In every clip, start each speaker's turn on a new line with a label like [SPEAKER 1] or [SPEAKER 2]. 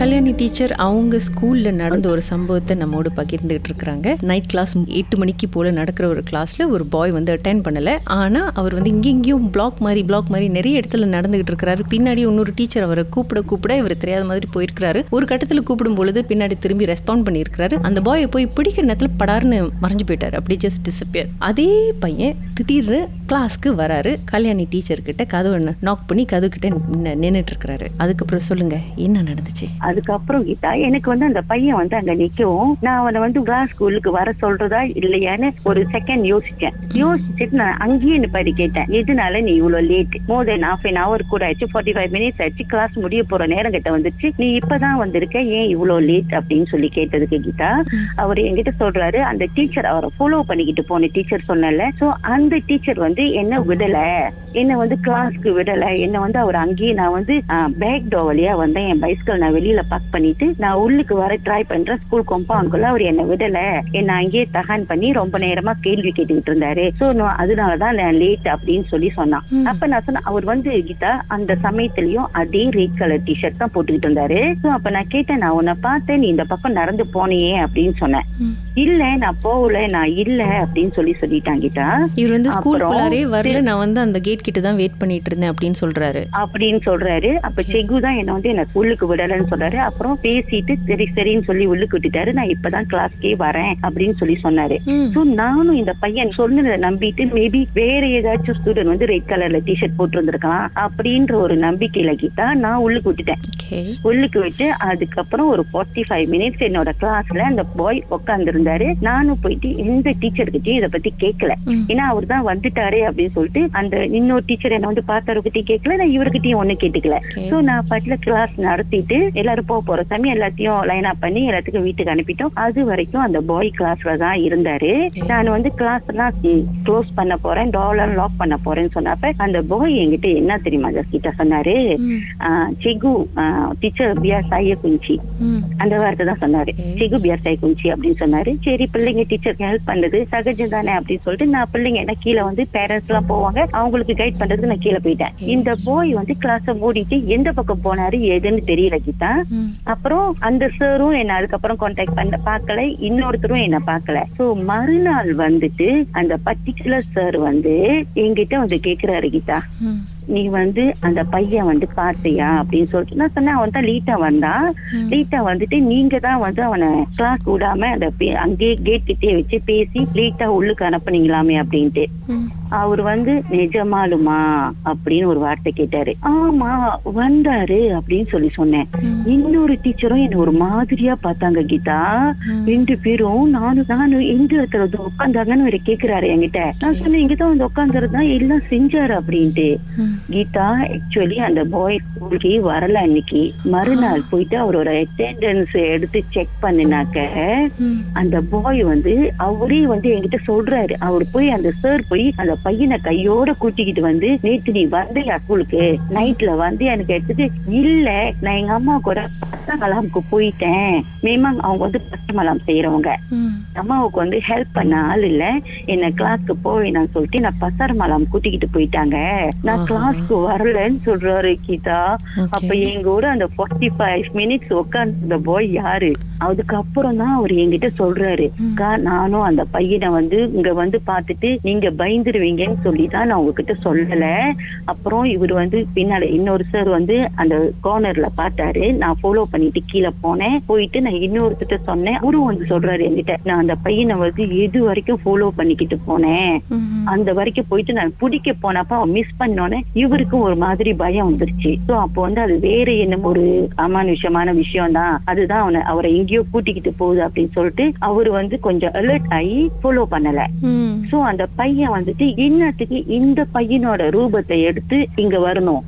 [SPEAKER 1] Kalyani teacher அவங்க ஸ்கூல்ல நடந்த ஒரு சம்பவத்தை நம்மோடு பகிர்ந்துகிட்டு இருக்கிறாங்க. நைட் கிளாஸ் எட்டு மணிக்கு போல நடக்கிற ஒரு கிளாஸ்ல ஒரு பாய் வந்து அட்டன் பண்ணல. ஆனா அவர் வந்து இங்க இங்கேயும் பிளாக் மாதிரி பிளாக் மாதிரி நிறைய இடத்துல நடந்துகிட்டு இருக்கிறாரு. பின்னாடி இன்னொரு டீச்சர் அவரை கூப்பிட கூப்பிட இவர் தெரியாத மாதிரி போயிருக்கிறாரு. ஒரு கட்டத்துல கூப்பிடும் பொழுது பின்னாடி திரும்பி ரெஸ்பாண்ட் பண்ணியிருக்கிறாரு. அந்த பாயை போய் பிடிக்கிற நேரத்துல படார்னு மறைஞ்சு போயிட்டாரு. அப்படி ஜஸ்ட் டிசப்பியர் அதே பையன் திடீர்னு கிளாஸ்க்கு வராரு. கல்யாணி டீச்சர் கிட்ட கதவை நாக் பண்ணி கதவு கிட்ட நின்றுட்டு இருக்கிறாரு. அதுக்கப்புறம் சொல்லுங்க என்ன நடந்துச்சு?
[SPEAKER 2] அதுக்கப்புறம் கீதா எனக்கு வந்து அந்த பையன் வந்து அங்க நிக்கவும் நான் அவனை வந்து கிளாஸ் ஸ்கூலுக்கு வர சொல்றதா இல்லையான்னு ஒரு செகண்ட் யோசிச்சேன். யோசிச்சுட்டு நான் அங்கேயே நிப்பாடி கேட்டேன். எதனால நீ இவ்வளவு late more then half an hour கூட ஆச்சு ஃபார்ட்டி ஃபைவ் மினிட்ஸ் ஆச்சு கிளாஸ் முடிய போற நேரம் கிட்ட வந்துச்சு நீ இப்பதான் வந்திருக்க ஏன் இவ்வளவு லேட் அப்படின்னு சொல்லி கேட்டதுக்கு கீதா அவர் என்கிட்ட சொல்றாரு அந்த டீச்சர் அவரை ஃபாலோ பண்ணிக்கிட்டு போன டீச்சர் சொன்னல சோ அந்த டீச்சர் வந்து என்ன விடல? என்ன வந்து கிளாஸ்க்கு விடல. என்ன வந்து அவர் அங்கேயே நான் வந்து பேக் டோ வழியா வந்தேன். என் பைஸ்கல் நான் வெளியில பார்க் பண்ணிட்டு நான் உள்ளுக்கு வர ட்ரை பண்றேன் ஸ்கூல் கொம்பவுண்ட்குள்ள அவர் என்ன விடல. என்ன அங்கேயே தகான் பண்ணி ரொம்ப நேரமா கேள்வி கேட்டுக்கிட்டு இருந்தாரு. சோ அதனாலதான் நான் லேட் அப்படின்னு சொல்லி சொன்னான். அப்ப நான் சொன்னேன் அவர் வந்து கீதா அந்த சமயத்திலயும் அதே ரெட் கலர் டிஷர்ட் தான் போட்டுக்கிட்டு இருந்தாரு. சோ அப்ப நான் கேட்டேன் நான் உன்னை பார்த்தேன் நீ இந்த பக்கம் நடந்து போனியே அப்படின்னு சொன்னேன். இல்ல நான் போகல நான் இல்ல அப்படின்னு சொல்லி சொல்லிட்டான் கீதா
[SPEAKER 1] இவர் வந்து ஸ்கூலுக்குள்ளாரே
[SPEAKER 2] அப்புறம்
[SPEAKER 1] வரல நான் வந்து அந்த கேட் கிட்ட தான் வெயிட் பண்ணிட்டு இருந்தேன் அப்படின்னு சொல்றாரு.
[SPEAKER 2] அப்படின்னு சொல்றாரு. அப்ப செகு தான் என்ன வந்து என்ன உள்ளுக்கு விடலன்னு சொல்றாரு அப்புறம் பேசிட்டு சரி சரின்னு சொல்லி உள்ளுக்கு விட்டுட்டாரு. நான் இப்பதான் கிளாஸ்க்கே வரேன் அப்படின்னு சொல்லி சொன்னாரு. சோ நானும் இந்த பையன் சொன்னதை நம்பிட்டு மேபி வேற ஏதாச்சும் ஸ்டூடெண்ட் வந்து ரெட் கலர்ல டிஷர்ட் போட்டு இருந்திருக்கலாம் அப்படின்ற ஒரு நம்பிக்கையில கீதா நான் உள்ளுக்கு விட்டுட்டேன். உள்ளுக்கு விட்டு அதுக்கப்புறம் ஒரு 45 ஃபைவ் மினிட்ஸ் என்னோட கிளாஸ்ல அந்த பாய் உட்கார்ந்து இருந்தாரு. நானும் போயிட்டு எந்த டீச்சர் கிட்டயும் இதை பத்தி கேட்கல. ஏன்னா அவர் தான் வந்துட்டாரே அப்படின்னு சொல்லிட்டு அந்த இன்னொரு டீச்சர் என்ன வந்து பார்த்தவர்கிட்டயும் கேட்கல நான் இவர்கிட்டயும் ஒண்ணு கேட்டுக்கல. சோ நான் பாட்டுல கிளாஸ் நடத்திட்டு எல்லாரும் போக போற சமயம் எல்லாத்தையும் லைன் அப் பண்ணி எல்லாத்துக்கும் வீட்டுக்கு அனுப்பிட்டோம். அது வரைக்கும் அந்த பாய் கிளாஸ்ல தான் இருந்தாரு. நான் வந்து கிளாஸ் எல்லாம் க்ளோஸ் பண்ண போறேன் டோர் லாக் பண்ண போறேன்னு சொன்னப்ப அந்த பாய் என்கிட்ட என்ன தெரியுமா ஜஸ்கிட்ட சொன்னாரு? செகு டீச்சர் பியார் சாய குஞ்சி. அந்த வார்த்தை தான் சொன்னாரு. செகு பியார் சாய் குஞ்சி அப்படின்னு சொன்னாரு. சரி பிள்ளைங்க டீச்சருக்கு ஹெல்ப் பண்றது சகஜம் தானே அப்படின்னு சொல்லிட்டு நான் பிள்ளைங்க என்ன கீழே வந்து பேரண்ட்ஸ் எல்லாம் போவாங்க அவங்களுக்கு கைட் பண்றதுக்கு நான் கீழே போயிட்டேன். இந்த போய் வந்து கிளாஸ மூடிட்டு எந்த பக்கம் போனாரு எதுன்னு தெரியல கீதா. அப்புறம் அந்த சாரும் என்ன அதுக்கப்புறம் கான்டாக்ட் பண்ண பார்க்கல இன்னொருத்தரும் என்ன பார்க்கல சோ மறுநாள் வந்துட்டு அந்த பர்டிகுலர் சார் வந்து என்கிட்ட வந்து கேக்குறாரு கீதா. நீ வந்து அந்த பையன் வந்து பார்த்தியா அப்படின்னு சொல்லிட்டு நான் சொன்னேன் அவன் தான் லீட்டா வந்தான். லீட்டா வந்துட்டு நீங்க தான் வந்து அவனை கிளாஸ் விடாம அந்த அங்கேயே கேட் கிட்டே வச்சு பேசி லீட்டா உள்ளுக்கு அனுப்புனீங்களாமே அப்படின்ட்டு. அவர் வந்து நிஜமாலுமா? அப்படின்னு ஒரு வார்த்தை கேட்டாரு. ஆமா வந்தாரு அப்படின்னு சொல்லி சொன்னேன். இன்னொரு டீச்சரும் என்ன ஒரு மாதிரியா பார்த்தாங்க கீதா. ரெண்டு பேரும் நானும் நானும் எங்க இருக்கிறது உட்காந்தாங்கன்னு ஒரு கேக்குறாரு என்கிட்ட. நான் சொன்னேன் இங்கதான் வந்து உட்காந்துருந்தா எல்லாம் செஞ்சாரு அப்படின்ட்டு. கீதா ஆக்சுவலி அந்த பாய் ஸ்கூலுக்கு வரல அன்னைக்கு. மறுநாள் போயிட்டு அவரோட அட்டெண்டன்ஸ் எடுத்து செக் பண்ணினாக்க. அந்த பாய் வந்து அவரே வந்து என்கிட்ட சொல்றாரு. அவர் போய் அந்த சார் போய் அந்த பையனை கையோட கூட்டிக்கிட்டு வந்து நேற்று நீ வந்தியா ஸ்கூலுக்கு நைட்ல வந்து எனக்கு எடுத்துட்டு இல்ல நான் எங்க அம்மா கூட பசங்களாமுக்கு போயிட்டேன் மேமா அவங்க வந்து பசமலாம் செய்யறவங்க. அம்மாவுக்கு வந்து ஹெல்ப் பண்ண ஆள் இல்ல. என்ன கிளாஸ்க்கு போய் நான் சொல்லிட்டு நான் பசாரமலாம் கூட்டிக்கிட்டு போயிட்டாங்க. நான். கிளாஸ்க்கு வரலன்னு சொல்றாரு கீதா. அப்ப எங்க கூட அந்த 45 ஃபைவ் மினிட்ஸ் உட்கார்ந்த பாய் யாரு? அதுக்கப்புறம் தான் அவர் என்கிட்ட சொல்றாரு. அக்கா நானும் அந்த பையனை வந்து இங்க வந்து பார்த்துட்டு நீங்க பயந்துருவீங்கன்னு சொல்லி தான் நான் உங்ககிட்ட சொல்லல. அப்புறம் இவர் வந்து பின்னால இன்னொரு சார் வந்து அந்த கார்னர்ல பார்த்தாரு. நான் ஃபாலோ பண்ணிட்டு கீழே போனேன். போயிட்டு நான் இன்னொருத்திட்ட சொன்னேன். அவரும் வந்து சொல்றாரு என்கிட்ட நான் அந்த பையனை வந்து எது வரைக்கும் ஃபாலோ பண்ணிக்கிட்டு போனேன். அந்த வரைக்கும் போயிட்டு நான் பிடிக்க போனப்ப அவன் மிஸ் பண்ணோன்னே இவருக்கும் ஒரு மாதிரி பயம் வந்துருச்சு. சோ அப்போ வந்து அது வேற என்ன ஒரு அமானுஷமான விஷயம் தான் அதுதான் அவனை அவரை எங்கேயோ கூட்டிக்கிட்டு போகுது அப்படின்னு சொல்லிட்டு அவரு வந்து கொஞ்சம் அலர்ட் ஆகி ஃபாலோ பண்ணல. சோ அந்த பையன் வந்துட்டு இன்னத்துக்கு இந்த பையனோட ரூபத்தை எடுத்து இங்க வரணும்.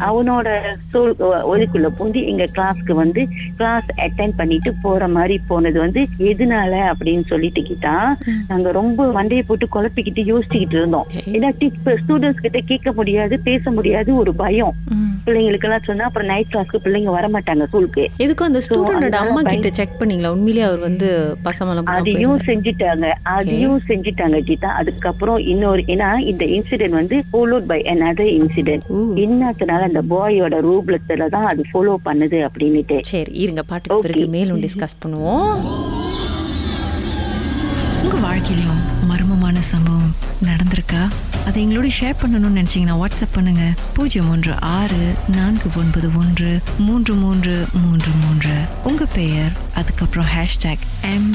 [SPEAKER 2] அவனோட சோல் ஒதுக்குள்ள பூந்து எங்க கிளாஸ்க்கு வந்து கிளாஸ் அட்டென்ட் பண்ணிட்டு போற மாதிரி போனது வந்து எதனால அப்படின்னு சொல்லிட்டு கிட்டா
[SPEAKER 1] ம்.
[SPEAKER 2] நாங்க ரொம்ப மண்டையை போட்டு குழப்பிக்கிட்டு யோசிச்சுக்கிட்டு இருந்தோம். ஏன்னா ஸ்டூடெண்ட்ஸ் கிட்ட கேட்க முடியாது பேச முடியாது ஒரு பயம். பிள்ளைங்களுக்கு எல்லாம் சொன்னா அப்புறம் நைட் கிளாஸ்க்கு பிள்ளைங்க வர மாட்டாங்க ஸ்கூலுக்கு
[SPEAKER 1] எதுக்கும் அந்த ஸ்டூடெண்டோட அம்மா கிட்ட செக் பண்ணீங்களா? உண்மையிலேயே அவர் வந்து பசமலம்
[SPEAKER 2] அதையும் செஞ்சுட்டாங்க. அதையும் செஞ்சுட்டாங்க கீதா. அதுக்கப்புறம் இன்னொரு ஏன்னா இந்த இன்சிடென்ட் வந்து ஃபாலோட் பை another இன்சிடென்ட் என்னத்தினால அந்த பாயோட ரூப்லத்துல தான் அது ஃபாலோ பண்ணுது அப்படின்னுட்டு.
[SPEAKER 1] சரி இருங்க பாட்டுக்கு பிறகு. மேலும் டிஸ்கஸ் பண்ணுவோம்.
[SPEAKER 3] உங்க வாழ்க்கையிலும் மர்மமான சம்பவம் நடந்திருக்கா? அதை எங்களோட ஷேர் பண்ணணும்னு நினைச்சீங்கன்னா வாட்ஸ்அப் பண்ணுங்க. பூஜ்ஜியம் ஒன்று ஆறு நான்கு ஒன்பது ஒன்று மூன்று மூன்று மூன்று மூன்று. உங்க பெயர் அதுக்கப்புறம் ஹேஷ்டாக் எம்